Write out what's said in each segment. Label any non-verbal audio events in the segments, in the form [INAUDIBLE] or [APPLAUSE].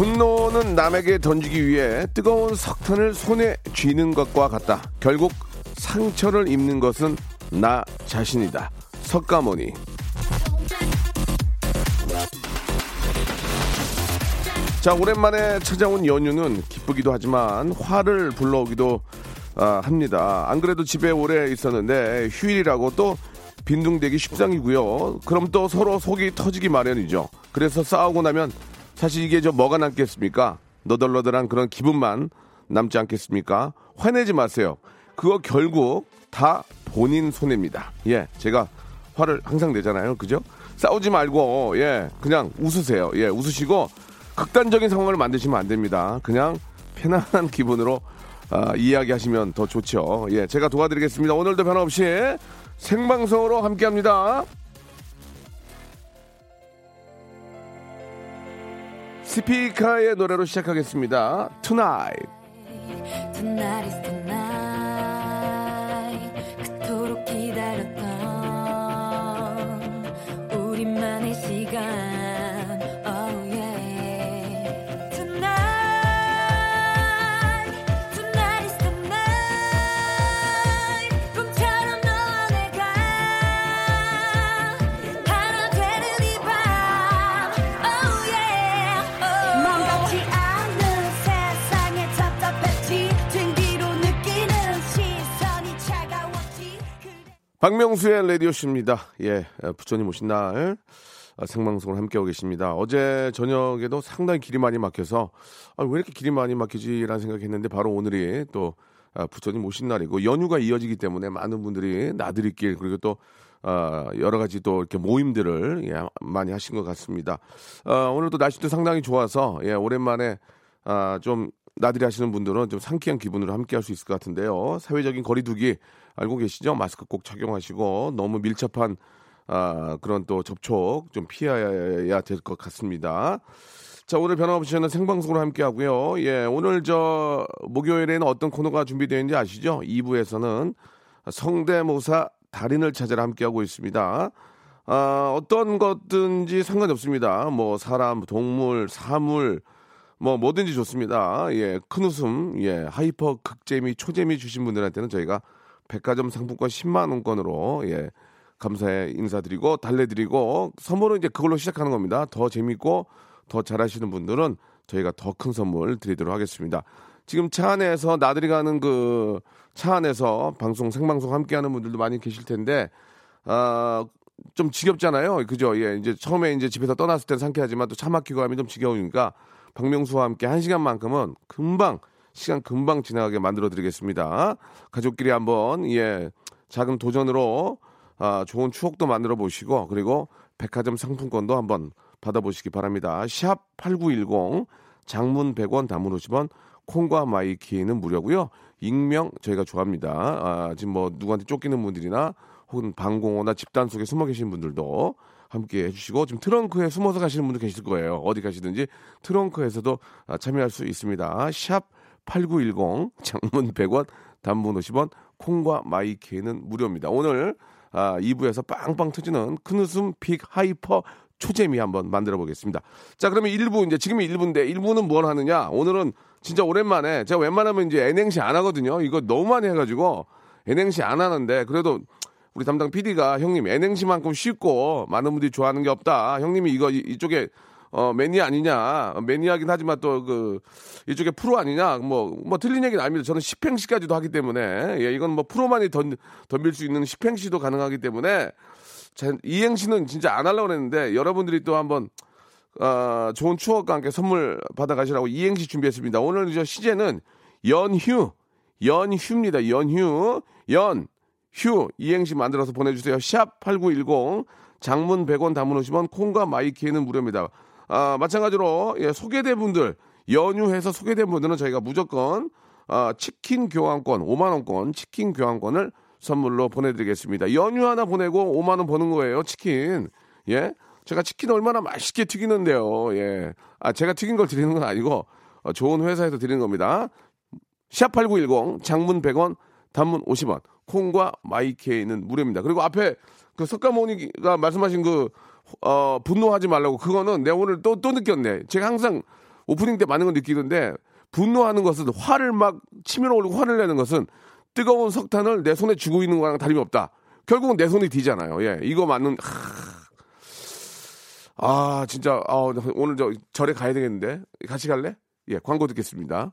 분노는 남에게 던지기 위해 뜨거운 석탄을 손에 쥐는 것과 같다 결국 상처를 입는 것은 나 자신이다 석가모니 자 오랜만에 찾아온 연휴는 기쁘기도 하지만 화를 불러오기도 아, 합니다. 안 그래도 집에 오래 있었는데 휴일이라고 또 빈둥대기 십상이고요. 그럼 또 서로 속이 터지기 마련이죠. 그래서 싸우고 나면 사실 이게 저 뭐가 남겠습니까? 너덜너덜한 그런 기분만 남지 않겠습니까? 화내지 마세요. 그거 결국 다 본인 손해입니다. 예, 제가 화를 항상 내잖아요. 그죠? 싸우지 말고 예, 그냥 웃으세요. 예, 웃으시고 극단적인 상황을 만드시면 안 됩니다. 그냥 편안한 [LAUGHS] 기분으로 아, 이야기하시면 더 좋죠. 예, 제가 도와드리겠습니다. 오늘도 변함없이 생방송으로 함께 합니다. 스피카의 노래로 시작하겠습니다. Tonight. Tonight is the night 그토록 기다렸던 우리만의 시 박명수의 라디오쇼입니다. 예, 부처님 오신 날 아, 생방송을 함께하고 계십니다. 어제 저녁에도 상당히 길이 많이 막혀서 아, 왜 이렇게 길이 많이 막히지라는 생각했는데 바로 오늘이 또 아, 부처님 오신 날이고 연휴가 이어지기 때문에 많은 분들이 나들이길 그리고 또 아, 여러 가지 또 이렇게 모임들을 예, 많이 하신 것 같습니다. 아, 오늘도 날씨도 상당히 좋아서 예, 오랜만에 아, 좀 나들이 하시는 분들은 좀 상쾌한 기분으로 함께 할 수 있을 것 같은데요. 사회적인 거리두기 알고 계시죠? 마스크 꼭 착용하시고 너무 밀접한 아, 그런 또 접촉 좀 피해야 될 것 같습니다. 자, 오늘 변함없이 저는 생방송으로 함께 하고요. 예, 오늘 저 목요일에는 어떤 코너가 준비되어 있는지 아시죠? 2부에서는 성대모사 달인을 찾아라 함께 하고 있습니다. 아, 어떤 것든지 상관이 없습니다. 뭐 사람, 동물, 사물 뭐 뭐든지 좋습니다. 예, 큰 웃음, 예, hyper 극재미, 초재미 주신 분들한테는 저희가 백화점 상품권 10만 원권으로 예, 감사의 인사드리고 달래드리고 선물은 이제 그걸로 시작하는 겁니다. 더 재밌고 더 잘하시는 분들은 저희가 더 큰 선물 드리도록 하겠습니다. 지금 차 안에서 나들이 가는 그 차 안에서 방송 생방송 함께하는 분들도 많이 계실 텐데 아, 좀 지겹잖아요. 그죠? 예, 이제 처음에 이제 집에서 떠났을 때는 상쾌하지만 또 차 막히고 하면 좀 지겨우니까 박명수와 함께 한 시간만큼은 금방 시간 금방 지나가게 만들어 드리겠습니다. 가족끼리 한번 예 작은 도전으로 아, 좋은 추억도 만들어 보시고 그리고 백화점 상품권도 한번 받아보시기 바랍니다. 샵 8910 장문 100원 단문 50원 콩과 My K는 무료고요. 익명 저희가 좋아합니다. 아, 지금 뭐 누구한테 쫓기는 분들이나 혹은 방공호나 집단 속에 숨어 계신 분들도 함께 해주시고 지금 트렁크에 숨어서 가시는 분들 계실 거예요. 어디 가시든지 트렁크에서도 아, 참여할 수 있습니다. 샵 8910 장문 100원 단문 50원 콩과 My K는 무료입니다. 오늘 아, 2부에서 빵빵 터지는 큰 웃음 big hyper 초재미 한번 만들어 보겠습니다. 자, 그러면 1부 이제 지금이 1부인데 1부는 뭘 하느냐? 오늘은 진짜 오랜만에 제가 웬만하면 이제 N행시 안 하거든요. 이거 너무 많이 해가지고 N행시 안 하는데 그래도 우리 담당 PD가 형님 N행시만큼 쉽고 많은 분들이 좋아하는 게 없다. 형님이 이거 이- 이쪽에 어 매니아 아니냐 매니아긴 하지만 또 그 이쪽에 프로 아니냐 뭐 뭐 틀린 얘기는 아닙니다. 저는 10행시까지도 하기 때문에 예 이건 뭐 프로만이 던, 덤빌 수 있는 10행시도 가능하기 때문에 제 이행시는 진짜 안 하려고 했는데 여러분들이 또 한번 어, 좋은 추억과 함께 선물 받아가시라고 이행시 준비했습니다. 오늘 저 시제는 연휴, 연휴입니다. 연휴, 연, 휴 이행시 만들어서 보내주세요. 샵 8910 장문 100원 담문 50원 콩과 마이키에는 무료입니다. 아, 마찬가지로 예, 소개된 분들 연휴해서 소개된 분들은 저희가 무조건 아, 치킨 교환권 5만 원권 치킨 교환권을 선물로 보내드리겠습니다. 연휴 하나 보내고 5만 원 버는 거예요. 치킨. 예. 제가 치킨 얼마나 맛있게 튀기는데요. 예. 아, 제가 튀긴 걸 드리는 건 아니고 어, 좋은 회사에서 드리는 겁니다. 샵8910 장문 100원 단문 50원 콩과 마이케이는 무료입니다. 그리고 앞에 그 석가모니가 말씀하신 그 어, 분노하지 말라고 그거는 내가 오늘 또 또 느꼈네. 제가 항상 오프닝 때 많은 걸 느끼는데 분노하는 것은 화를 막 치밀어 올리고 화를 내는 것은 뜨거운 석탄을 내 손에 쥐고 있는 거랑 다름이 없다. 결국은 내 손이 뒤잖아요. 예, 이거 맞는 하... 아 진짜 아, 오늘 저 절에 가야 되겠는데 같이 갈래? 예, 광고 듣겠습니다.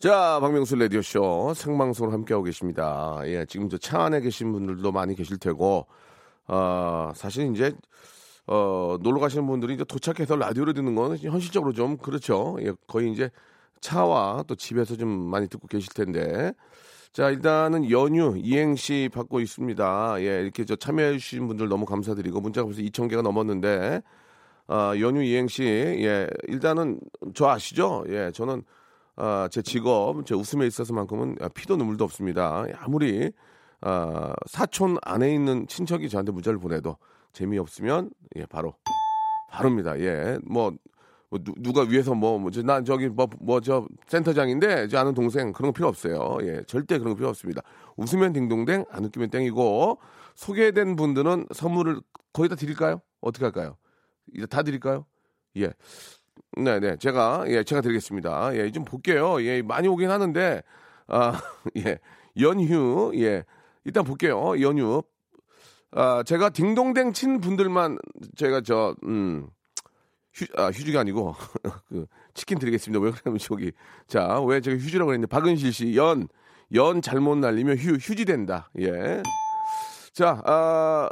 자, 박명수 라디오쇼 생방송으로 함께하고 계십니다. 예, 지금 저 차 안에 계신 분들도 많이 계실 테고, 어, 사실 이제, 어, 놀러 가시는 분들이 이제 도착해서 라디오를 듣는 건 현실적으로 좀 그렇죠. 예, 거의 이제 차와 또 집에서 좀 많이 듣고 계실 텐데. 자, 일단은 연휴 이행시 받고 있습니다. 예, 이렇게 저 참여해주신 분들 너무 감사드리고, 문자가 벌써 2,000개가 넘었는데, 아, 연휴 이행시, 예, 일단은 저 아시죠? 예, 저는 아, 제 직업, 제 웃음에 있어서만큼은 아, 피도 눈물도 없습니다. 아무리 아, 사촌 안에 있는 친척이 저한테 문자를 보내도 재미없으면 예, 바로 바로입니다. 예, 뭐, 뭐 누, 누가 위에서 뭐, 뭐, 저, 난 저기 뭐, 뭐, 저 센터장인데, 저 아는 동생 그런 거 필요 없어요. 예, 절대 그런 거 필요 없습니다. 웃으면 딩동댕, 안 웃기면 땡이고, 소개된 분들은 선물을 거의 다 드릴까요? 어떻게 할까요? 이제 다 드릴까요? 예. 네 네. 제가, 예, 제가 드리겠습니다. 예, 좀 볼게요. 예, 많이 오긴 하는데, 아, [LAUGHS] 예. 연휴, 예. 일단 볼게요. 연휴. 아, 제가 딩동댕 친 분들만 제가 저, 음, 휴, 아, 휴지가 아니고, [LAUGHS] 그, 치킨 드리겠습니다. 왜 그러냐면 저기, 자, 왜 제가 휴지라고 그랬는데, 박은실 씨, 연, 연 잘못 날리면 휴, 휴지 된다. 예. 자, 아,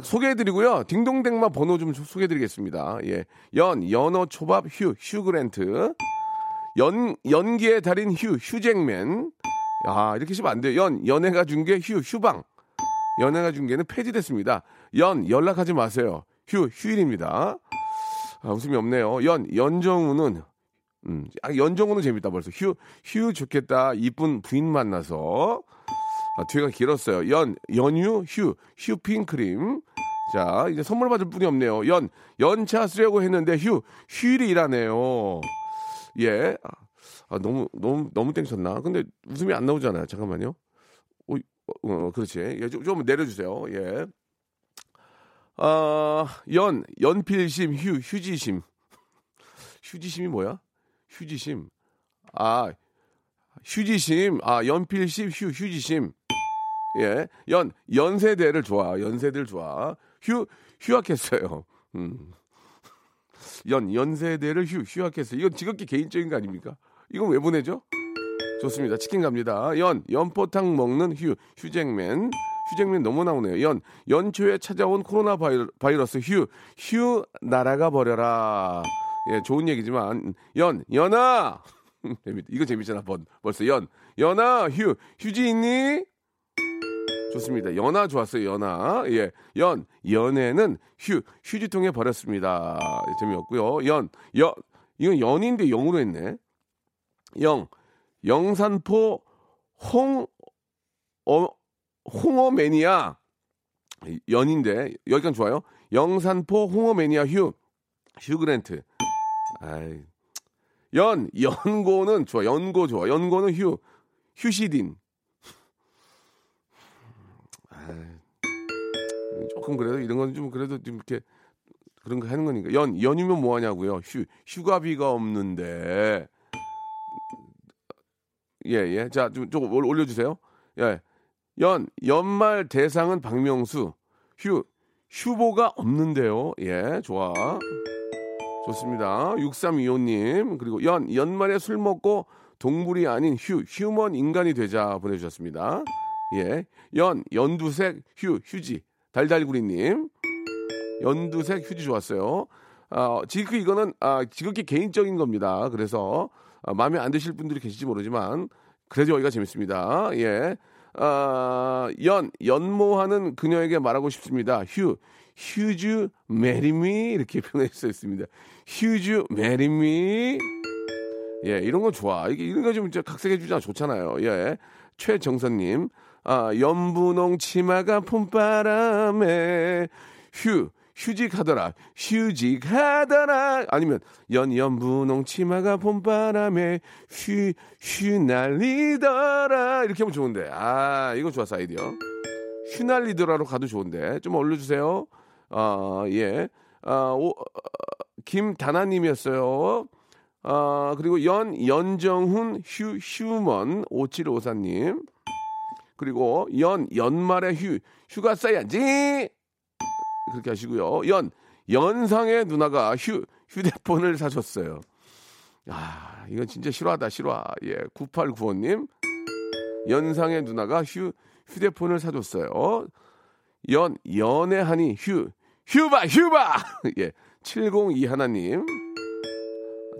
소개해드리고요. 딩동댕만 번호 좀 소개해드리겠습니다. 예. 연, 연어 초밥 휴, 휴그랜트. 연, 연기의 달인 휴, 휴잭맨. 아, 이렇게 하시면 안 돼요. 연, 연애가 중계 휴, 휴방. 연애가 중계는 폐지됐습니다. 연, 연락하지 마세요. 휴, 휴일입니다. 아, 웃음이 없네요. 연, 연정우는, 음, 아, 연정우는 재밌다 벌써. 휴, 휴 좋겠다. 이쁜 부인 만나서. 아, 뒤가 길었어요. 연, 연유, 휴, 휴핑크림. 자, 이제 선물 받을 분이 없네요. 연, 연차 쓰려고 했는데 휴, 휴일이 일하네요. 예. 아, 아, 너무, 너무, 너무 땡쳤나? 근데 웃음이 안 나오잖아요. 잠깐만요. 어, 어, 어, 그렇지. 예, 좀, 좀 내려주세요. 예. 아, 연, 연필심, 휴, 휴지심. [LAUGHS] 휴지심이 뭐야? 휴지심. 아, 휴지심. 아, 연필심, 휴, 휴지심. 예. 연, 연세대를 좋아. 연세대를 좋아. 휴, 휴학했어요. 음. 연, 연세대를 휴, 휴학했어요. 이건 지극히 개인적인 거 아닙니까? 이건 왜 보내죠? 좋습니다. 치킨 갑니다. 연, 연포탕 먹는 휴, 휴잭맨. 휴잭맨 너무 나오네요. 연, 연초에 찾아온 코로나 바이러, 바이러스 휴, 휴, 날아가 버려라. 예, 좋은 얘기지만, 연, 연아! [LAUGHS] 재밌, 이거 재밌잖아, 번. 벌써 연, 연아, 휴, 휴지 있니? 좋습니다. 연아 좋았어요, 연아. 예. 연, 연애는 휴, 휴지통에 버렸습니다. 재미없고요. 연, 연, 이건 연인데 영으로 했네. 영, 영산포 홍, 어, 홍어 매니아. 연인데, 여기까지 좋아요. 영산포 홍어 매니아 휴, 휴그랜트. 아이. 연, 연고는 좋아. 연고 좋아. 연고는 휴, 휴시딘. 조금 그래도 이런 건 좀 그래도 좀 이렇게 그런 거 하는 거니까. 연, 연이면 뭐 하냐고요. 휴, 휴가비가 없는데. 예, 예. 자, 좀, 좀 올- 올려주세요. 예. 연, 연말 대상은 박명수. 휴, 휴보가 없는데요. 예, 좋아. 좋습니다. 6325님. 그리고 연, 연말에 술 먹고 동물이 아닌 휴, 휴먼 인간이 되자 보내주셨습니다. 예. 연, 연두색 휴, 휴지. 달달구리님. 연두색 휴지 좋았어요. 아, 지극히 이거는, 아, 지극히 개인적인 겁니다. 그래서, 아, 마음에 안 드실 분들이 계실지 모르지만, 그래도 여기가 재밌습니다. 예. 아, 연, 연모하는 그녀에게 말하고 싶습니다. 휴, 휴즈 marry me 이렇게 표현했어 있습니다. 휴즈 marry me 예, 이런 거 좋아. 이게 이런 거좀 각색해 주자 좋잖아요. 예. 최정선님, 아, 연분홍 치마가 봄바람에 휴, 휴직하더라, 휴직하더라. 아니면 연, 연분홍 치마가 봄바람에 휴, 휴날리더라. 이렇게 하면 좋은데. 아, 이거 좋았어, 아이디어. 휴날리더라로 가도 좋은데. 좀 올려주세요. 아, 예. 아, 오, 김다나님이었어요. 아, 그리고 연, 연정훈 휴, 휴먼 5754님. 그리고 연, 연말에 휴, 휴가 써야지! 그렇게 하시고요. 연, 연상의 누나가 휴, 휴대폰을 사줬어요. 아, 이건 진짜 싫어하다, 싫어. 예, 9895님. 연상의 누나가 휴, 휴대폰을 사줬어요. 연, 연애하니 휴, 휴바, 휴바! [LAUGHS] 예, 702 하나님.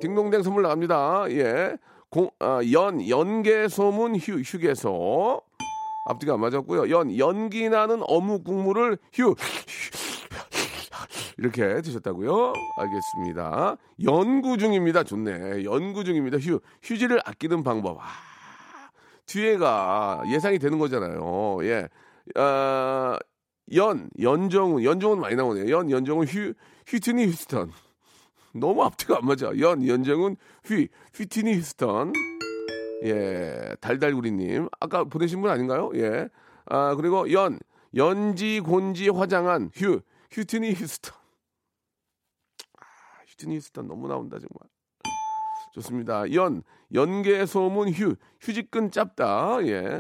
딩동댕 선물 나갑니다. 예. 공, 아, 연, 연계 소문 휴, 휴게소. 앞뒤가 안 맞았고요. 연, 연기 나는 어묵 국물을 휴, [LAUGHS] 이렇게 드셨다고요? 알겠습니다. 연구 중입니다. 좋네. 연구 중입니다. 휴, 휴지를 아끼는 방법. 아, 뒤에가 예상이 되는 거잖아요. 예. 아, 연, 연정훈, 연정훈 많이 나오네요. 연, 연정훈, 휴, 휘트니 휴스턴. 너무 앞뒤가 안 맞아. 연, 연정훈, 휘, 휘트니 휴스턴. 예, 달달구리님. 아까 보내신 분 아닌가요? 예. 아, 그리고 연, 연지, 곤지, 화장한 휴, 휴트니 휴스턴. 아, 휴트니 휴스턴 너무 나온다, 정말. 좋습니다. 연, 연계 소문 휴, 휴지끈 짧다. 예.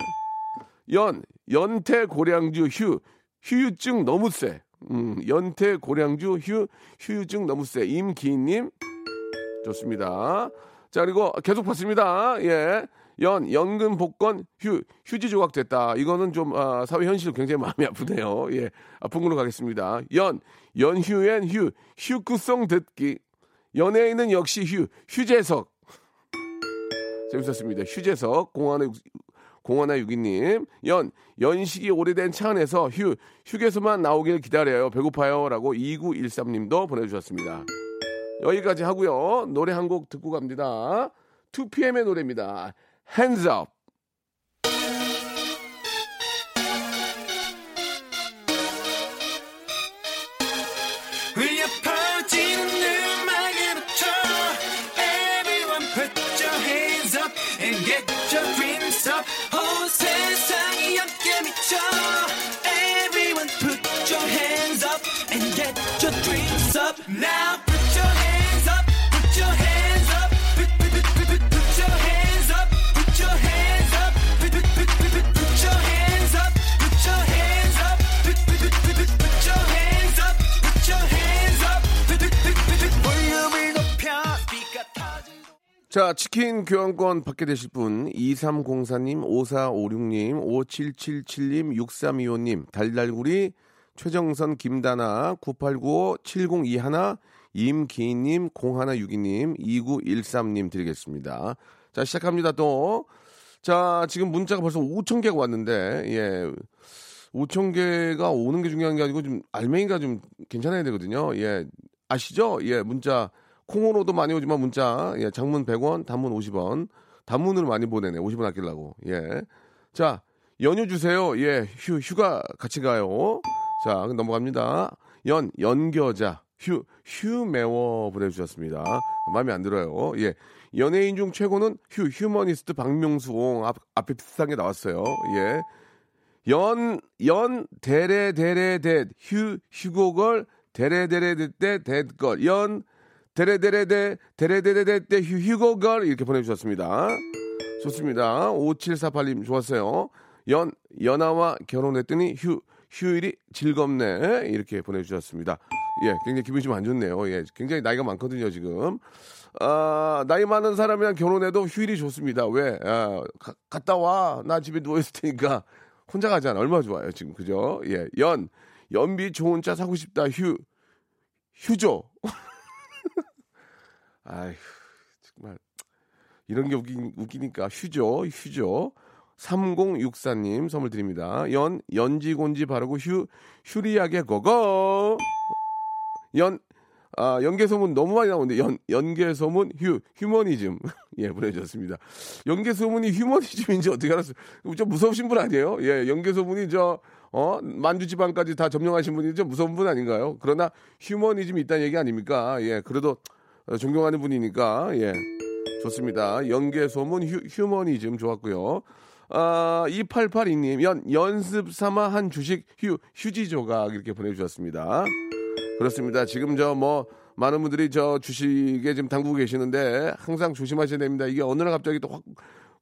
연, 연태 고량주 휴, 휴유증 너무 세. 음, 연태 고량주 휴, 휴유증 너무 세. 임기님. 좋습니다. 자, 그리고 계속 봤습니다. 예. 연, 연금 복권, 휴, 휴지 조각 됐다. 이거는 좀, 아, 사회 현실 굉장히 마음이 아프네요. 예. 아픈 걸로 가겠습니다. 연, 연휴엔 휴, 휴크성 듣기. 연예인은 역시 휴, 휴재석. 재밌었습니다. 휴재석, 공원의, 공원의 유기님. 연, 연식이 오래된 차 안에서 휴, 휴게소만 나오길 기다려요. 배고파요. 라고 2913님도 보내주셨습니다. 여기까지 하고요. 노래 한 곡 듣고 갑니다. 2PM의 노래입니다. Hands Up. 자, 치킨 교환권 받게 되실 분, 2304님, 5456님, 5777님, 6325님, 달달구리, 최정선, 김다나, 9895, 7021, 임기인님, 0162님, 2913님 드리겠습니다. 자, 시작합니다, 또. 자, 지금 문자가 벌써 5,000개가 왔는데, 예. 5,000개가 오는 게 중요한 게 아니고 좀 알맹이가 좀 괜찮아야 되거든요. 예. 아시죠? 예, 문자. 콩으로도 많이 오지만 문자. 예, 장문 100원, 단문 50원. 단문으로 많이 보내네. 50원 아끼려고. 예. 자, 연휴 주세요. 예, 휴, 휴가 같이 가요. 자, 넘어갑니다. 연, 연겨자. 휴, 휴 매워 보내 주셨습니다. 마음에 안 들어요. 예. 연예인 중 최고는 휴, 휴머니스트 박명수옹 앞, 앞에 비슷하게 나왔어요. 예. 연, 연, 데레, 데레, 데, 휴, 휴고걸, 데레, 데레, 데, 데, 데걸, 연, 데레, 데레, 데, 데레, 데레, 데, 데, 휴, 휴고걸, 이렇게 보내주셨습니다. 좋습니다. 5748님 좋았어요. 연, 연하와 결혼했더니 휴, 휴일이 즐겁네. 이렇게 보내주셨습니다. 예, 굉장히 기분이 좀 안 좋네요. 예, 굉장히 나이가 많거든요, 지금. 아, 나이 많은 사람이랑 결혼해도 휴일이 좋습니다. 왜? 아, 가- 갔다 와. 나 집에 누워 있을 테니까. 혼자 가잖아. 얼마나 좋아요, 지금. 그죠? 예. 연. 연비 좋은 차 사고 싶다. 휴. 휴죠. 아휴, 정말. 이런 게 웃기, 웃기니까. 휴죠. 휴죠. 3064님 선물 드립니다. 연, 연지곤지 바르고 휴, 휴리하게 고고! 연, 아, 연개소문 너무 많이 나오는데, 연, 연개소문 휴, 휴머니즘. [LAUGHS] 예, 보내주셨습니다. 연개소문이 휴머니즘인지 어떻게 알았어요? 좀 무서우신 분 아니에요? 예, 연개소문이 저, 어, 만주지방까지 다 점령하신 분이 좀 무서운 분 아닌가요? 그러나 휴머니즘이 있다는 얘기 아닙니까? 예, 그래도 어, 존경하는 분이니까, 예. 좋습니다. 연개소문 휴, 휴머니즘 좋았고요. 아, 2882님, 연, 연습 삼아 한 주식 휴, 휴지 조각 이렇게 보내주셨습니다. 그렇습니다. 지금 저 뭐, 많은 분들이 저 주식에 지금 당구고 계시는데 항상 조심하셔야 됩니다. 이게 어느 날 갑자기 또 확,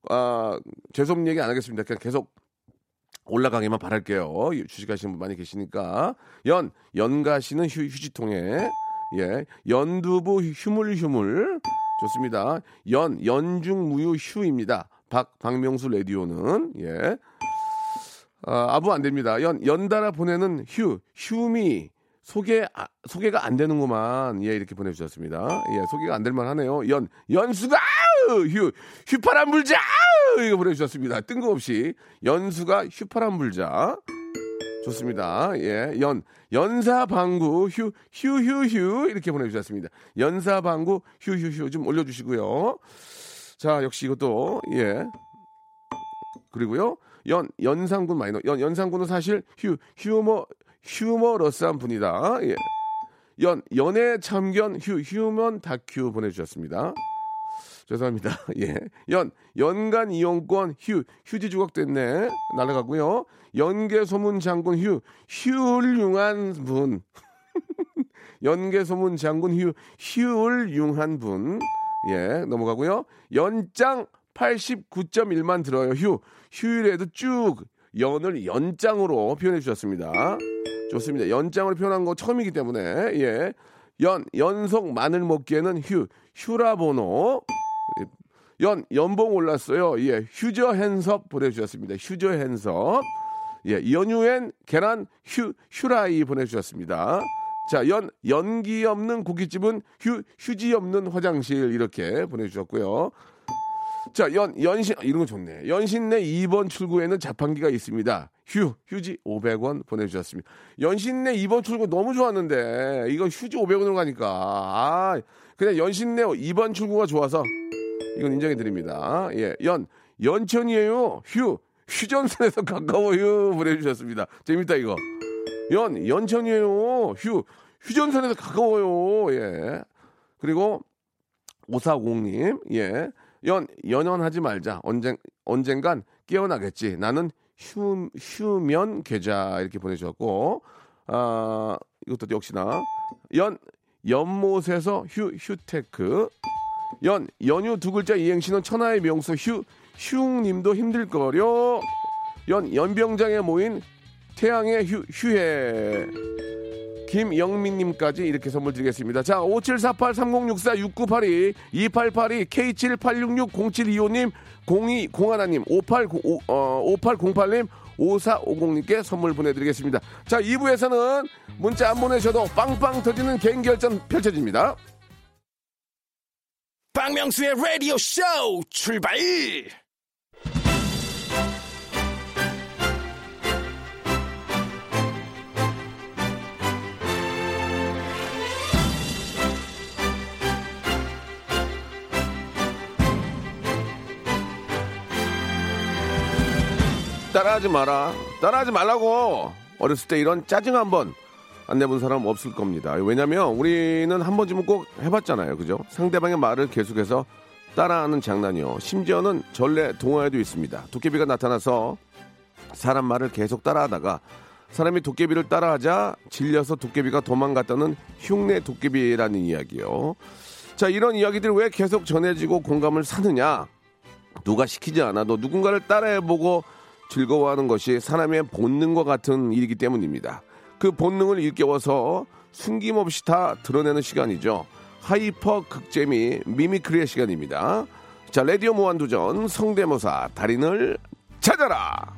아, 죄송한 얘기 안 하겠습니다. 그냥 계속 올라가기만 바랄게요. 주식하시는 분 많이 계시니까. 연, 연가시는 휴, 휴지통에. 예. 연두부 휴물휴물. 좋습니다. 연, 연중무휴 휴입니다. 박, 박명수 레디오는. 예. 아, 아부 안 됩니다. 연, 연달아 보내는 휴, 휴미. 소개, 아, 소개가 안 되는구만. 예, 이렇게 보내주셨습니다. 예, 소개가 안 될만 하네요. 연, 연수가! 휴, 휴파람 불자! 이거 보내주셨습니다. 뜬금없이. 연수가 휴파람 불자. 좋습니다. 예, 연, 연사방구, 휴, 휴, 휴, 휴. 이렇게 보내주셨습니다. 연사방구, 휴, 휴, 휴. 좀 올려주시고요. 자, 역시 이것도, 예. 그리고요, 연, 연상군 마이너. 연, 연상군은 사실 휴, 휴머, 휴머러스한 분이다. 예. 연, 연애 참견 휴, 휴먼 다큐 보내주셨습니다. 죄송합니다. [LAUGHS] 예. 연, 연간 이용권 휴, 휴지 조각 됐네. 날아가고요. 연계 소문 장군 휴, 훌륭한 분. [LAUGHS] 연계 소문 장군 휴, 훌륭한 분. 예, 넘어가고요. 연장 89.1만 들어요. 휴, 휴일에도 쭉 연을 연장으로 표현해 주셨습니다. 좋습니다. 연장으로 표현한 거 처음이기 때문에 예. 연 연속 마늘 먹기에는 휴 휴라보노 연 연봉 올랐어요. 예. 휴저 핸섭 보내주셨습니다. 휴저 핸섭 예. 연유엔 계란 휴 휴라이 보내주셨습니다. 자, 연 연기 없는 고깃집은 휴 휴지 없는 화장실 이렇게 보내주셨고요. 자, 연, 연신, 아, 이런 거 좋네. 연신내 2번 출구에는 자판기가 있습니다. 휴, 휴지 500원 보내주셨습니다. 연신내 2번 출구 너무 좋았는데, 이거 휴지 500원으로 가니까. 아, 그냥 연신내 2번 출구가 좋아서, 이건 인정해 드립니다. 예, 연, 연천이에요. 휴, 휴전선에서 [LAUGHS] 가까워요. 보내주셨습니다. 재밌다, 이거. 연, 연천이에요. 휴, 휴전선에서 가까워요. 예. 그리고, 5450님, 예. 연, 연연하지 말자. 언젠, 언젠간 깨어나겠지. 나는 휴, 휴면 계좌. 이렇게 보내주셨고, 아, 이것도 역시나. 연, 연못에서 휴, 휴테크. 연, 연유 두 글자 이행시는 천하의 명수 휴, 휴님도 힘들 거려. 연, 연병장에 모인 태양의 휴, 휴해. 김영민님까지 이렇게 선물 드리겠습니다. 자, 5748-3064-6982, 2882, K7866-0725님, 0201님, 5805, 어, 5808님, 5450님께 선물 보내드리겠습니다. 자, 2부에서는 문자 안 보내셔도 빵빵 터지는 개인 결전 펼쳐집니다. 박명수의 라디오 쇼 출발! 따라하지 마라. 따라하지 말라고. 어렸을 때 이런 짜증 한번 안 내본 사람 없을 겁니다. 왜냐면 우리는 한 번쯤은 꼭 해봤잖아요. 그죠? 상대방의 말을 계속해서 따라하는 장난이요. 심지어는 전래 동화에도 있습니다. 도깨비가 나타나서 사람 말을 계속 따라하다가 사람이 도깨비를 따라하자 질려서 도깨비가 도망갔다는 흉내 도깨비라는 이야기요. 자, 이런 이야기들 왜 계속 전해지고 공감을 사느냐? 누가 시키지 않아도 누군가를 따라해보고 즐거워하는 것이 사람의 본능과 같은 일이기 때문입니다. 그 본능을 일깨워서 숨김없이 다 드러내는 시간이죠. hyper 극재미 mimicry의 시간입니다. 자, 레디오 무한도전 성대모사 달인을 찾아라!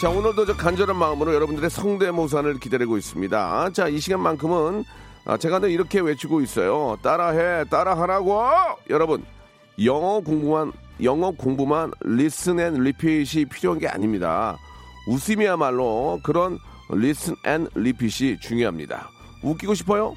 자, 오늘도 저 간절한 마음으로 여러분들의 성대모사를 기다리고 있습니다. 자, 이 시간만큼은 아, 제가 늘 이렇게 외치고 있어요. 따라해, 따라하라고! 여러분, 영어 공부만, 영어 공부만 listen and repeat이 필요한 게 아닙니다. 웃음이야말로 그런 listen and repeat이 중요합니다. 웃기고 싶어요?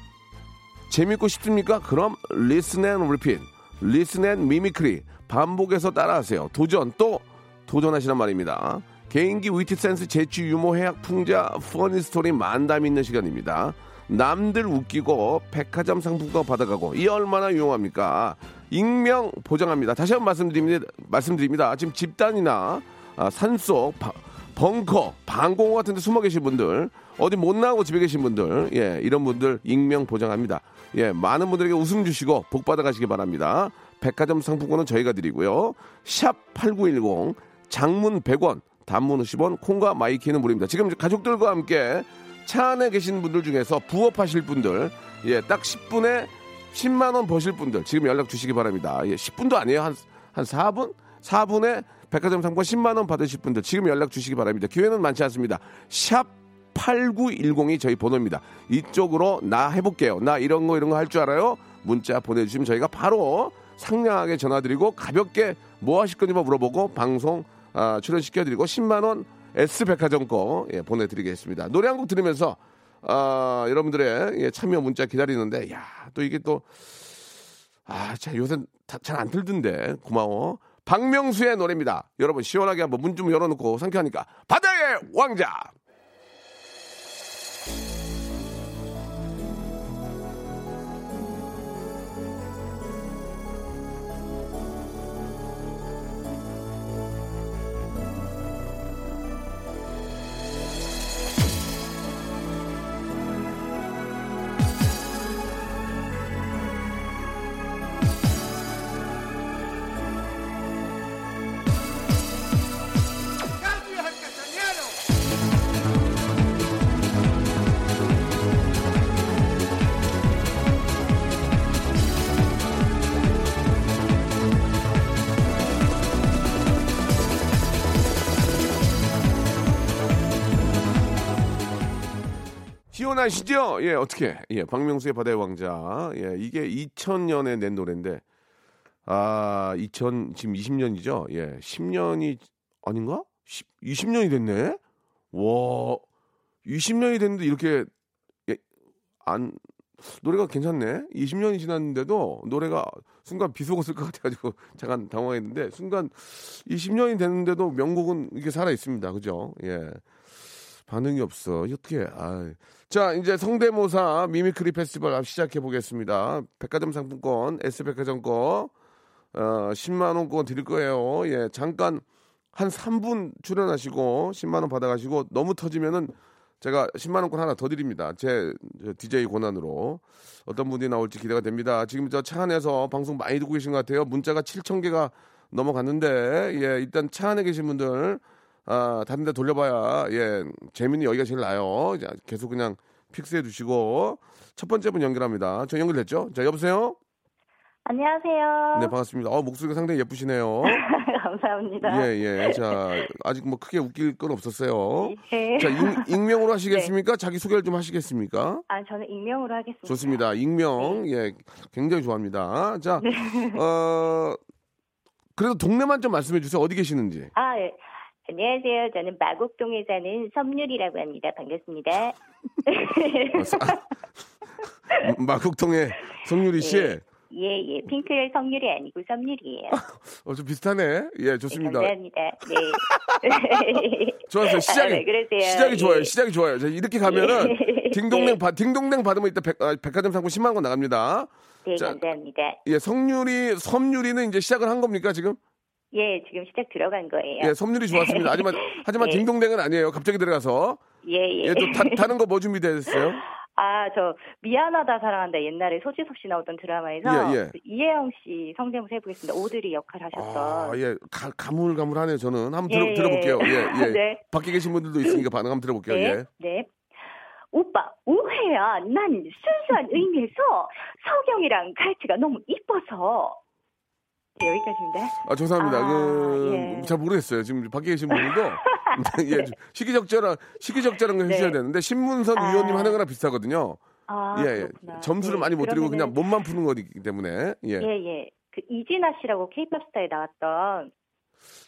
재밌고 싶습니까? 그럼 listen and repeat, listen and mimicry 반복해서 따라하세요. 도전 또 도전하시란 말입니다. 개인기, 위트 센스, 재치, 유머, 해학, 풍자, funny story 만담 있는 시간입니다. 남들 웃기고 백화점 상품권 받아가고 이 얼마나 유용합니까? 익명 보장합니다. 다시 한번 말씀드립니다. 말씀드립니다. 지금 집단이나 아, 산속 바- 벙커, 방공호 같은 데 숨어 계신 분들, 어디 못 나가고 집에 계신 분들, 예, 이런 분들 익명 보장합니다. 예, 많은 분들에게 웃음 주시고 복 받아 가시기 바랍니다. 백화점 상품권은 저희가 드리고요. 샵 8910 장문 100원, 단문 50원, 콩과 My K는 무료입니다. 지금 가족들과 함께 차 안에 계신 분들 중에서 부업하실 분들, 예, 딱 10분에 10만 원 버실 분들 지금 연락 주시기 바랍니다. 예, 10분도 아니에요. 한, 한 4분? 4분에 백화점 상품 10만 원 받으실 분들 지금 연락 주시기 바랍니다. 기회는 많지 않습니다. 샵 8910이 저희 번호입니다. 이쪽으로 나 해볼게요. 나 이런 거 이런 거 할 줄 알아요? 문자 보내주시면 저희가 바로 상냥하게 전화드리고 가볍게 뭐 하실 건지 물어보고 방송 아, 출연시켜드리고 10만 원 S백화점 거 예, 보내드리겠습니다. 노래 한 곡 들으면서 아, 여러분들의 예, 참여 문자 기다리는데 야 또 이게 또 아, 자, 요새 잘 안 들던데. 고마워. 박명수의 노래입니다. 여러분, 시원하게 한번 문 좀 열어놓고 상쾌하니까. 바다의 왕자! 시원하시죠? 예, 어떻게? 예, 박명수의 바다의 왕자. 예, 이게 2000년에 낸 노래인데, 아, 2000, 지금 20년이죠? 예, 10년이, 아닌가? 10, 20년이 됐네? 와, 20년이 됐는데 이렇게, 예, 안, 노래가 괜찮네? 20년이 지났는데도 노래가 순간 비속어 쓸 것 같아가지고 [LAUGHS] 잠깐 당황했는데, 순간 20년이 됐는데도 명곡은 이게 살아 있습니다. 그죠? 예. 반응이 없어. 어떻게? 아. 자, 이제 성대모사 mimicry 페스티벌 시작해 보겠습니다. 백화점 상품권, S백화점 거, 어, 10만 원권 드릴 거예요. 예, 잠깐 한 3분 출연하시고 10만 원 받아가시고 너무 터지면은 제가 10만 원권 하나 더 드립니다. 제, 저 DJ 권한으로 어떤 분이 나올지 기대가 됩니다. 지금 저 차 안에서 방송 많이 듣고 계신 것 같아요. 문자가 7천 개가 넘어갔는데 예, 일단 차 안에 계신 분들 아, 다른 데 돌려봐야, 예, 재미는 여기가 제일 나요. 자, 계속 그냥 픽스해 두시고. 첫 번째 분 연결합니다. 저 연결됐죠? 자, 여보세요? 안녕하세요. 네, 반갑습니다. 어, 목소리가 상당히 예쁘시네요. [LAUGHS] 감사합니다. 예, 예. 자, 아직 뭐 크게 웃길 건 없었어요. 예. 자, 익, 명으로 하시겠습니까? [LAUGHS] 자기 소개를 좀 하시겠습니까? 아, 저는 익명으로 하겠습니다. 좋습니다. 익명, 예, 굉장히 좋아합니다. 자, 네. 어, 그래도 동네만 좀 말씀해 주세요. 어디 계시는지. 아, 예. 안녕하세요. 저는 마곡동에 사는 섬유리라고 합니다. 반갑습니다. 마곡동의 성유리 씨. 예. 예, 예. 핑크의 성유리 아니고 섬유리예요. [LAUGHS] 어, 좀 비슷하네. 예, 네, 좋습니다. 감사합니다. 네. [LAUGHS] 좋았어요. 시작이, 아, 네. 시작이 예. 좋아요. 시작이 좋아요. 자, 이렇게 가면은 예. [LAUGHS] 딩동댕, 네. 받- 딩동댕 받으면 이따 백, 아, 백화점 상품 10만 원 나갑니다. 네, 자, 감사합니다. 예, 성유리, 섬유리는 이제 시작을 한 겁니까, 지금? 예, 지금 시작 들어간 거예요. 예, 섬유리 좋았습니다. 하지만, [LAUGHS] 하지만 예. 딩동댕은 아니에요. 갑자기 들어가서. 예, 예. 예, 또 다, 다른 거 뭐 준비됐어요? 아, 저 미안하다 사랑한다 옛날에 소지섭 씨 나왔던 드라마에서 예, 예. 그 이혜영 씨 성대모사 해보겠습니다. 오드리 역할 하셨던. 아, 예. 가, 가물가물하네요, 저는. 한번 들어, 예, 예. 들어볼게요. 예, [LAUGHS] 예. 네. 밖에 계신 분들도 있으니까 반응 한번 들어볼게요. 네, 예. 네. 오빠, 오해야. 난 순수한 의미에서 서경이랑 갈치가 너무 이뻐서. 네, 여기까지입니다. 아, 죄송합니다. 아, 그, 예. 잘 모르겠어요. 지금 밖에 계신 분들도. [LAUGHS] [LAUGHS] 예, 좀 시기적절한, 시기적절한 걸 해주셔야 네. 되는데, 신문선 아. 위원님 하는 거랑 비슷하거든요. 아, 예, 예. 점수를 네, 많이 못 드리고 그냥 몸만 푸는 거기 때문에. 예. 예, 예. 그 이진아 씨라고 케이팝 스타에 나왔던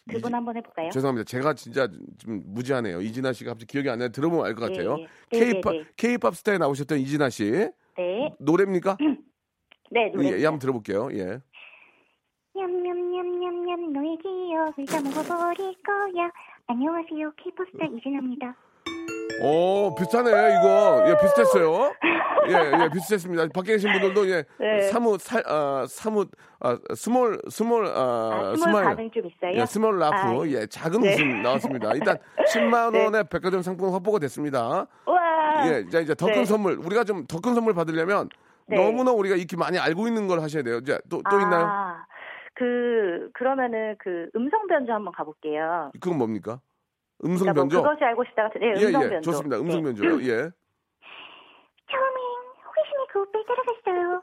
그분 이지- 한번 해볼까요? 죄송합니다. 제가 진짜 좀 무지하네요. 이진아 씨가 갑자기 기억이 안 나요. 들어보면 알 것 같아요. 예, 예. K-팝, 네, 네, 네. 스타에 나오셨던 이진아 씨. 네, 노래입니까? [CLEARS THROAT] 네, 노래. 예, 예, 한번 들어볼게요. 예. 냠냠냠냠냠 너의 기억을 다 먹어버릴 거야. 안녕하세요. K-pop 스타 이진아입니다. 오, 비슷하네, 이거. 예, 비슷했어요. 예, 예, 비슷했습니다. 밖에 계신 분들도, 예, 네. 사뭇, 살, 아, 사뭇, 아, small, small, 아, 아, small smile. 반응 좀 있어요? 예, small laugh. 아, 예, 작은 네. 웃음 나왔습니다. 일단, 10만원의 백화점 상품 확보가 됐습니다. 와. 예, 자, 이제 더큰 네. 선물. 우리가 좀 더 큰 선물 받으려면, 네. 너무나 우리가 익히 많이 알고 있는 걸 하셔야 돼요. 이제 또, 또 있나요? 아, 그 그러면은 그 음성 변조 한번 가볼게요. 그건 뭡니까? 음성 그러니까 뭐 변조? 그것이 알고 싶다 같은 네, 예, 음성 예, 변조. 좋습니다. 음성 네. 변조요. 예. 처음엔 호심이 그 오빠를 따라갔어요.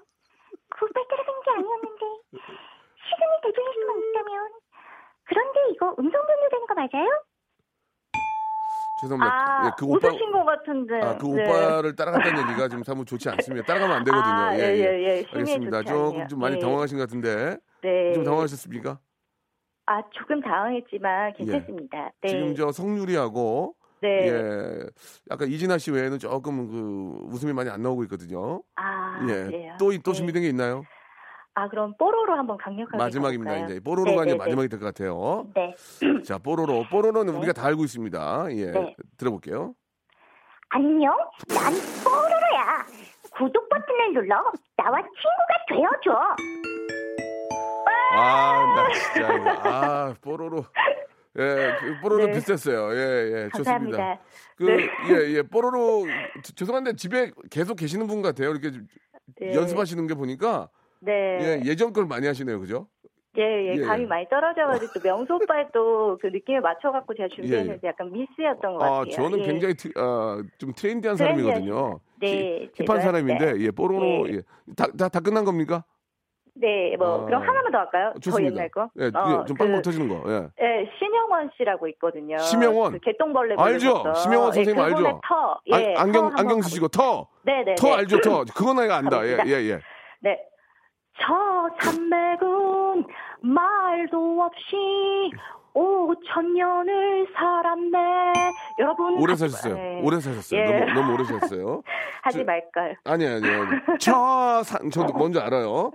그 오빠를 따라간 게 아니었는데 시간이 되돌릴 수만 있다면 그런데 이거 음성 변조되는 거 맞아요? 죄송합니다. 아, 예, 그 오빠, 웃으신 것 같은데. 아, 그 네. 오빠를 따라갔다는 얘기가 지금 사뭇 좋지 않습니다. 따라가면 안 [LAUGHS] 되거든요. 아, 예, 예, 예. 예, 예. 알겠습니다. 조금. 좀 많이 예. 당황하신 것 같은데. 네. 좀 당황하셨습니까? 아, 조금 당황했지만 괜찮습니다. 네. 지금 저 성유리하고 네. 예. 약간 이진아 씨 외에는 조금 그 웃음이 많이 안 나오고 있거든요. 아, 예. 그래요? 또, 또 네. 준비된 게 있나요? 아, 그럼 뽀로로 한번 강력하게 마지막입니다. 가볼까요? 이제 뽀로로가 네, 이제 네, 마지막이 될 것 같아요. 네. [CLEARS THROAT] 자, 뽀로로. 뽀로로는 네. 우리가 다 알고 있습니다. 예. 네. 들어볼게요. 안녕, 난 뽀로로야. 구독 버튼을 눌러 나와 친구가 되어줘. 아, 나 진짜 이거. 아, 뽀로로. 예, 그 뽀로로 네. 비슷했어요. 예, 예, 좋습니다. 감사합니다. 그, 네. 예, 예, 뽀로로, 저- 죄송한데 집에 계속 계시는 분 같아요. 이렇게 네. 연습하시는 게 보니까. 네. 예, 예전 걸 많이 하시네요. 그죠? 예, 예, 예. 감이 많이 떨어져가지고 또 명수 오빠의 또 그 느낌에 맞춰갖고 제가 준비했는데 약간 미스였던 것 아, 같아요. 저는 예. 굉장히 트, 아, 좀 trendy한. 사람이거든요. 네, hip- hip한 사람인데, 예, 뽀로로, 예. 예. 다, 다, 다 끝난 겁니까? 네, 뭐 아, 그럼 하나만 더 할까요? 더 좋습니다. 옛날 거? 예, 어, 좀 그, 빵빵 터지는 거. 예. 예, 신형원 씨라고 있거든요. 신형원? 그 개똥벌레 알죠? 불렀던. 신형원 선생님 예, 알죠? 터. 아, 예, 안경, 터 한번 안경 가보- 쓰시고, 터! 네 네. 터 알죠, 터? 그건 내가 안다. 예. 예, 예. 네. 저 산맥은 말도 없이 5천 년을 살았네. 여러분. 오래 하지 사셨어요. 마- 예. 오래 사셨어요. 예. 너무, 너무 오래 사셨어요. [LAUGHS] 하지 저- 말까요? 아니, 아니, 아니. [LAUGHS] 저, 산, 저도 뭔지 알아요.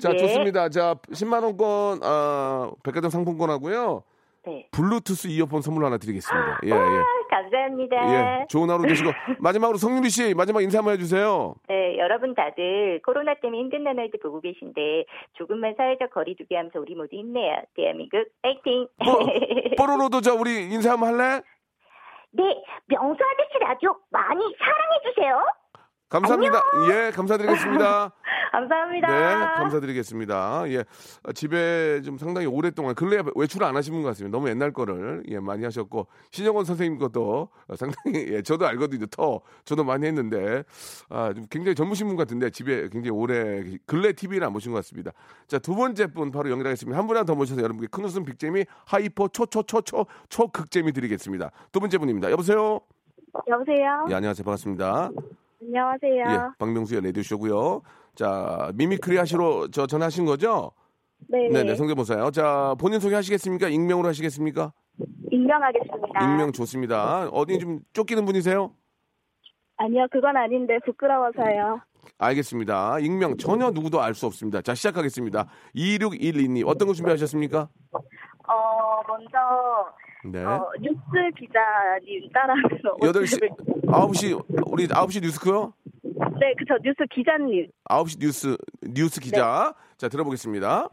자, 예. 좋습니다. 자, 10만원권, 아, 백화점 상품권 하고요. 네. 블루투스 이어폰 선물 하나 드리겠습니다. 예, 예. 아, 감사합니다. 예. 좋은 하루 되시고. [LAUGHS] 마지막으로 성유리 씨, 마지막 인사 한번 해주세요. 네, 여러분 다들 코로나 때문에 힘든 나날도 보고 계신데 조금만 사회적 거리두기 하면서 우리 모두 힘내요. 대한민국 파이팅! 뽀, [LAUGHS] 뽀로로도 저 우리 인사 한번 할래? 네, 명수 아저씨 라디오 많이 사랑해 주세요. 감사합니다. 예, 감사드리겠습니다. [LAUGHS] 감사합니다. 네, 감사드리겠습니다. 예, 아, 집에 좀 상당히 오랫동안 근래에 외출을 안 하신 분 같습니다. 너무 옛날 거를 예 많이 하셨고 신영원 선생님 것도 상당히 [LAUGHS] 예 저도 알거든요. 터 저도 많이 했는데 아좀 굉장히 젊으신 분 같은데 집에 굉장히 오래 근래 TV를 안 보신 것 같습니다. 자 두 번째 분 바로 연결하겠습니다. 한 분이나 더 모셔서 여러분께 큰 웃음 big재미 hyper 초초초초 초극재미 드리겠습니다. 두 번째 분입니다. 여보세요. 여보세요? 예 안녕하세요 반갑습니다. 안녕하세요. 예 박명수의 레디오 쇼고요. 자 mimicry 하시러 저 전화하신 거죠? 네, 네네 성대모사요. 자 본인 소개하시겠습니까? 익명으로 하시겠습니까? 익명하겠습니다. 익명 좋습니다. 어디 좀 쫓기는 분이세요? 아니요, 그건 아닌데 부끄러워서요. 알겠습니다. 익명 전혀 누구도 알 수 없습니다. 자 시작하겠습니다. 2612님 어떤 거 준비하셨습니까? 어, 먼저 네. 어, 뉴스 기자님 따라서 8시 9시 우리 9시 뉴스크요? 네, 그쵸 뉴스 기자님 9시 뉴스 뉴스 기자. 자 들어보겠습니다.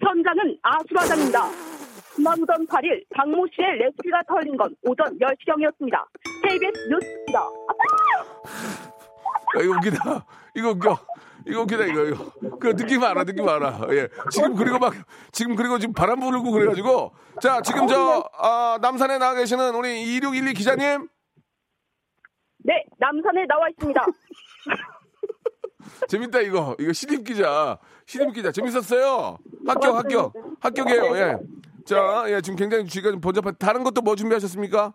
현장은 아수라장입니다. 지난번 8일 박모 씨의 레시피가 털린 건 오전 10시경이었습니다. KBS 뉴스입니다. 야, 이거 웃기다. 이거 웃겨. 이거 웃기다, 이거, 이거. 그 느낌 알아, 느낌 알아. 예. 지금 그리고 막, 지금 그리고 지금 바람 불고 그래가지고. 자, 지금 저, 아, 남산에 나와 계시는 우리 2612 기자님. 네, 남산에 나와 있습니다. [LAUGHS] 재밌다, 이거. 이거 신입 기자. 신입 기자. 재밌었어요. 합격, 합격. 합격이에요, 예. 자, 예, 지금 굉장히 쥐가 좀 번잡한. 다른 것도 뭐 준비하셨습니까?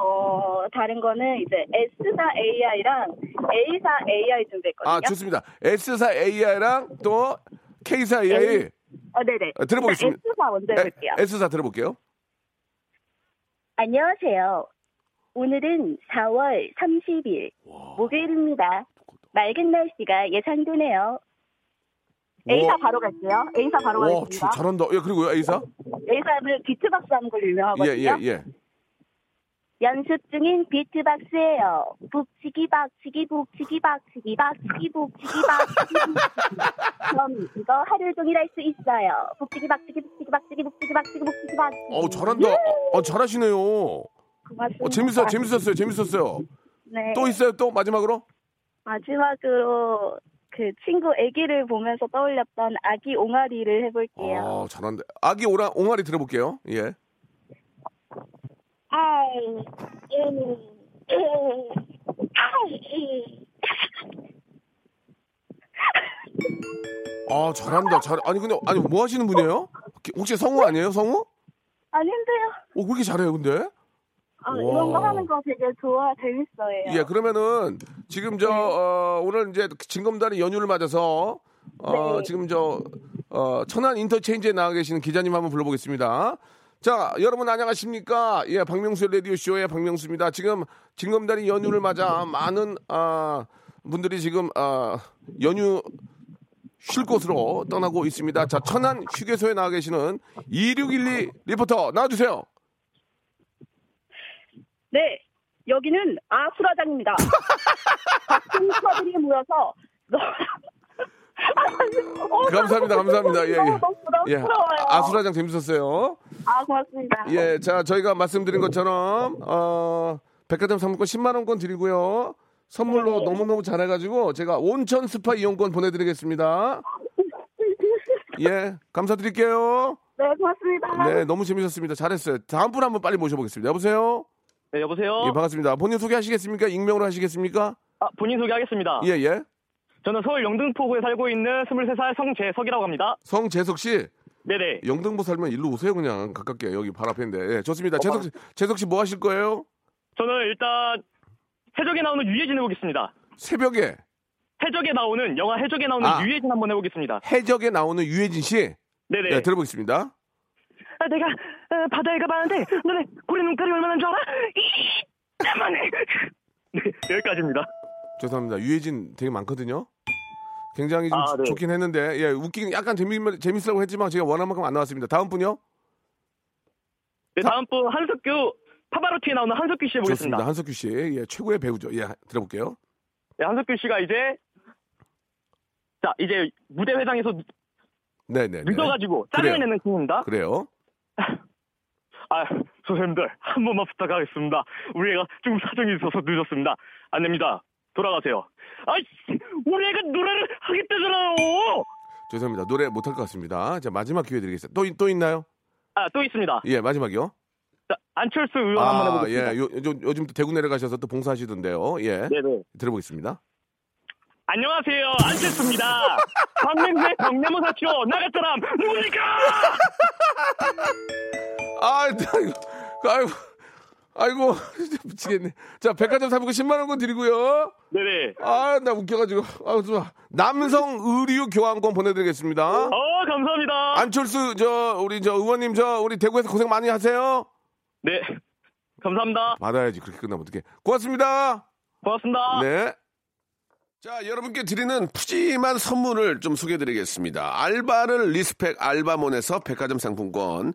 어, 다른 거는 이제 S사 AI랑 A사 AI 준비했거든요. 아, 좋습니다. S사 AI랑 또 K사 AI. 어, 네네. 아, 들어보겠습니다. S사 먼저 에, 해볼게요. S사 들어볼게요. 안녕하세요. 오늘은 4월 30일 목요일입니다. 맑은 날씨가 예상되네요. A사 와. 바로 갈게요. A사 바로 와. 주- 잘한다. 예, 그리고요, A사? A사는 비트박스 하는 걸로 유명하거든요. 예, 예, 예. 연습 중인 비트박스예요. 북치기 박치기 북치기 박치기 박치기 북치기 박치기. 그럼 이거 하루 종일 할 수 있어요. 북치기 박치기 북치기 박치기 북치기 박치기 북치기 박치기. 어, 잘한다. 어, 잘하시네요. 고맙습니다. 어, 재밌어, 재밌었어요, 재밌었어요. 네. 또 있어요, 또 마지막으로? 마지막으로 그 친구 아기를 보면서 떠올렸던 아기 옹알이를 해볼게요. 아, 잘한다. 아기 오라, 옹알이 들어볼게요. 예. 아, 잘한다. 잘, 아니, 근데, 아니, 뭐 하시는 분이에요? 혹시 성우 아니에요, 성우? 아닌데요. 어, 왜 이렇게 잘해요, 근데? 아, 와. 이런 거 하는 거 되게 좋아, 재밌어요. 예, 그러면은 지금 저 어, 오늘 이제 징검다리 연휴를 맞아서 어, 네. 지금 저 어, 천안 인터체인지에 나와 계시는 기자님 한번 불러보겠습니다. 자, 여러분 안녕하십니까? 예, 박명수 라디오 쇼의 박명수입니다. 지금 징검다리 연휴를 맞아 많은 아, 분들이 지금 아, 연휴 쉴 곳으로 떠나고 있습니다. 자, 천안 휴게소에 나와 계시는 2612 리포터 나와주세요. 네, 여기는 아수라장입니다. [LAUGHS] 박승서들이 모여서 어, 감사합니다, 감사합니다. 예, 예. 너무 예. 아수라장 재밌었어요. 아, 고맙습니다. 예, 자, 저희가 말씀드린 것처럼, 어, 백화점 상품권 10만원권 드리고요. 선물로 네. 너무너무 잘해가지고, 제가 온천 스파 이용권 보내드리겠습니다. 예, 감사드릴게요. 네, 고맙습니다. 네, 너무 재밌었습니다. 잘했어요. 다음 분 한번 빨리 모셔보겠습니다. 여보세요? 네, 여보세요? 예, 반갑습니다. 본인 소개하시겠습니까? 익명으로 하시겠습니까? 아, 본인 소개하겠습니다. 예, 예. 저는 서울 영등포구에 살고 있는 23살 성재석이라고 합니다. 성재석 씨, 네네. 영등포 살면 일로 오세요, 그냥. 가깝게. 여기 바로 앞인데. 예, 좋습니다. 재석 씨, 재석 씨 뭐 하실 거예요? 저는 일단 해적에 나오는 유해진 해보겠습니다. 새벽에 해적에 나오는, 영화 해적에 나오는 아. 유해진 한번 해보겠습니다. 해적에 나오는 유해진 씨. 네네. 예, 들어보겠습니다. 아, 내가 어, 바다에 가봤는데 너네 고래 눈깔이 얼마나 줄 알아? 이 때문에. [LAUGHS] 네, 여기까지입니다. 죄송합니다. 유해진 되게 많거든요. 굉장히 좀 아, 네. 좋긴 했는데, 예, 웃기긴 약간 재미, 재밌으라고 했지만 제가 원한 만큼 안 나왔습니다. 다음 분요? 네, 다음 분 한석규, 파바로티에 나오는 한석규 씨 해보겠습니다. 좋습니다. 한석규 씨. 예, 최고의 배우죠. 예, 들어볼게요. 네, 한석규 씨가 이제 자, 이제 무대 회장에서 네네. 늦어가지고 그래요. 짜증을 내는 팀입니다. 그래요. [LAUGHS] 아, 선생님들, 한 번만 부탁하겠습니다. 우리 애가 좀 사정이 있어서 늦었습니다. 안 됩니다. 돌아가세요. 아이씨, 우리 애가 노래를 하겠다잖아요! 죄송합니다. 노래 못할 것 같습니다. 자, 마지막 기회 드리겠습니다. 또, 또 있나요? 아, 또 있습니다. 예, 마지막이요. 자, 안철수 의원 한번 아, 해보겠습니다. 예, 요, 요, 요즘 또 대구 내려가셔서 또 봉사하시던데요. 예. 네네. 들어보겠습니다. 안녕하세요, 안철수입니다. [LAUGHS] 박명수의 정념사쇼 나갈 사람 누굽니까? 아, [LAUGHS] 아이고, 아이고, 아이고, 진짜 [LAUGHS] 미치겠네. 자, 백화점 사복권 10만 원권 드리고요. 네네. 아, 나 웃겨가지고. 아, 좋아. 남성 의류 교환권 보내드리겠습니다. 어, 감사합니다. 안철수, 저, 우리, 저, 의원님, 저, 우리 대구에서 고생 많이 하세요. 네. 감사합니다. 받아야지. 그렇게 끝나면 어떡해. 고맙습니다. 고맙습니다. 네. 자, 여러분께 드리는 푸짐한 선물을 좀 소개해 드리겠습니다. 알바를 respect 알바몬에서 백화점 상품권,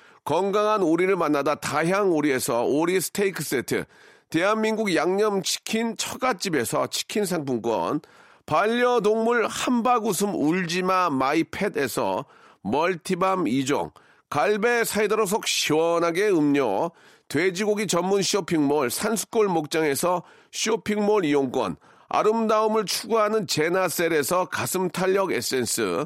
건강한 오리를 만나다 다향 오리에서 오리 스테이크 세트, 대한민국 양념치킨 처갓집에서 치킨 상품권, 반려동물 한바구음 울지마 마이펫에서 멀티밤 2종, 갈배 사이다로 속 시원하게 음료, 돼지고기 전문 쇼핑몰 산수골 목장에서 쇼핑몰 이용권, 아름다움을 추구하는 제나셀에서 가슴 탄력 에센스,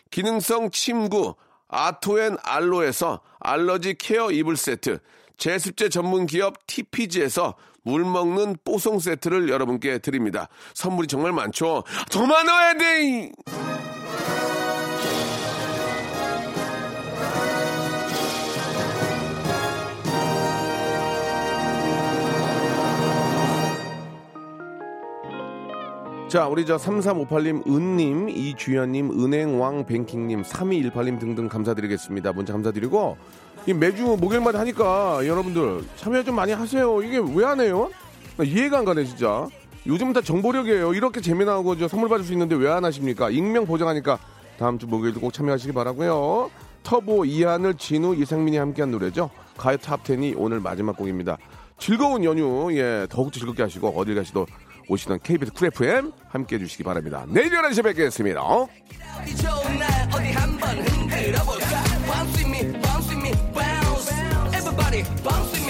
기능성 침구 아토앤 알로에서 알러지 케어 이불 세트, 제습제 전문 기업 TPG에서 물 먹는 뽀송 세트를 여러분께 드립니다. 선물이 정말 많죠? 더 많아야 돼! 자, 우리 저 3358님, 은님, 이주연님, 은행왕 뱅킹님, 3218님 등등 감사드리겠습니다. 문자 감사드리고, 이 매주 목요일마다 하니까 여러분들 참여 좀 많이 하세요. 이게 왜 안 해요? 나 이해가 안 가네, 진짜. 요즘 다 정보력이에요. 이렇게 재미나고 저 선물 받을 수 있는데 왜 안 하십니까? 익명 보장하니까 다음 주 목요일도 꼭 참여하시기 바라고요 터보 이하늘, 진우, 이상민이 함께한 노래죠. 가요 탑10이 오늘 마지막 곡입니다. 즐거운 연휴, 예, 더욱더 즐겁게 하시고 어딜 가시도 오시던 KBS 쿨 FM 함께 해주시기 바랍니다. 내일 11시에 뵙겠습니다.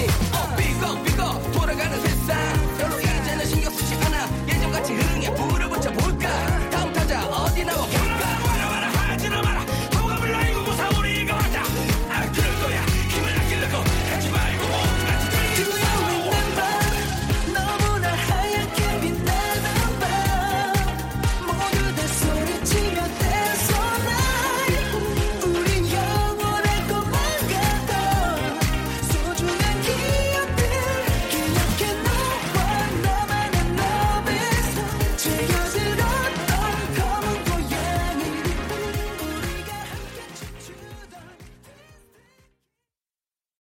me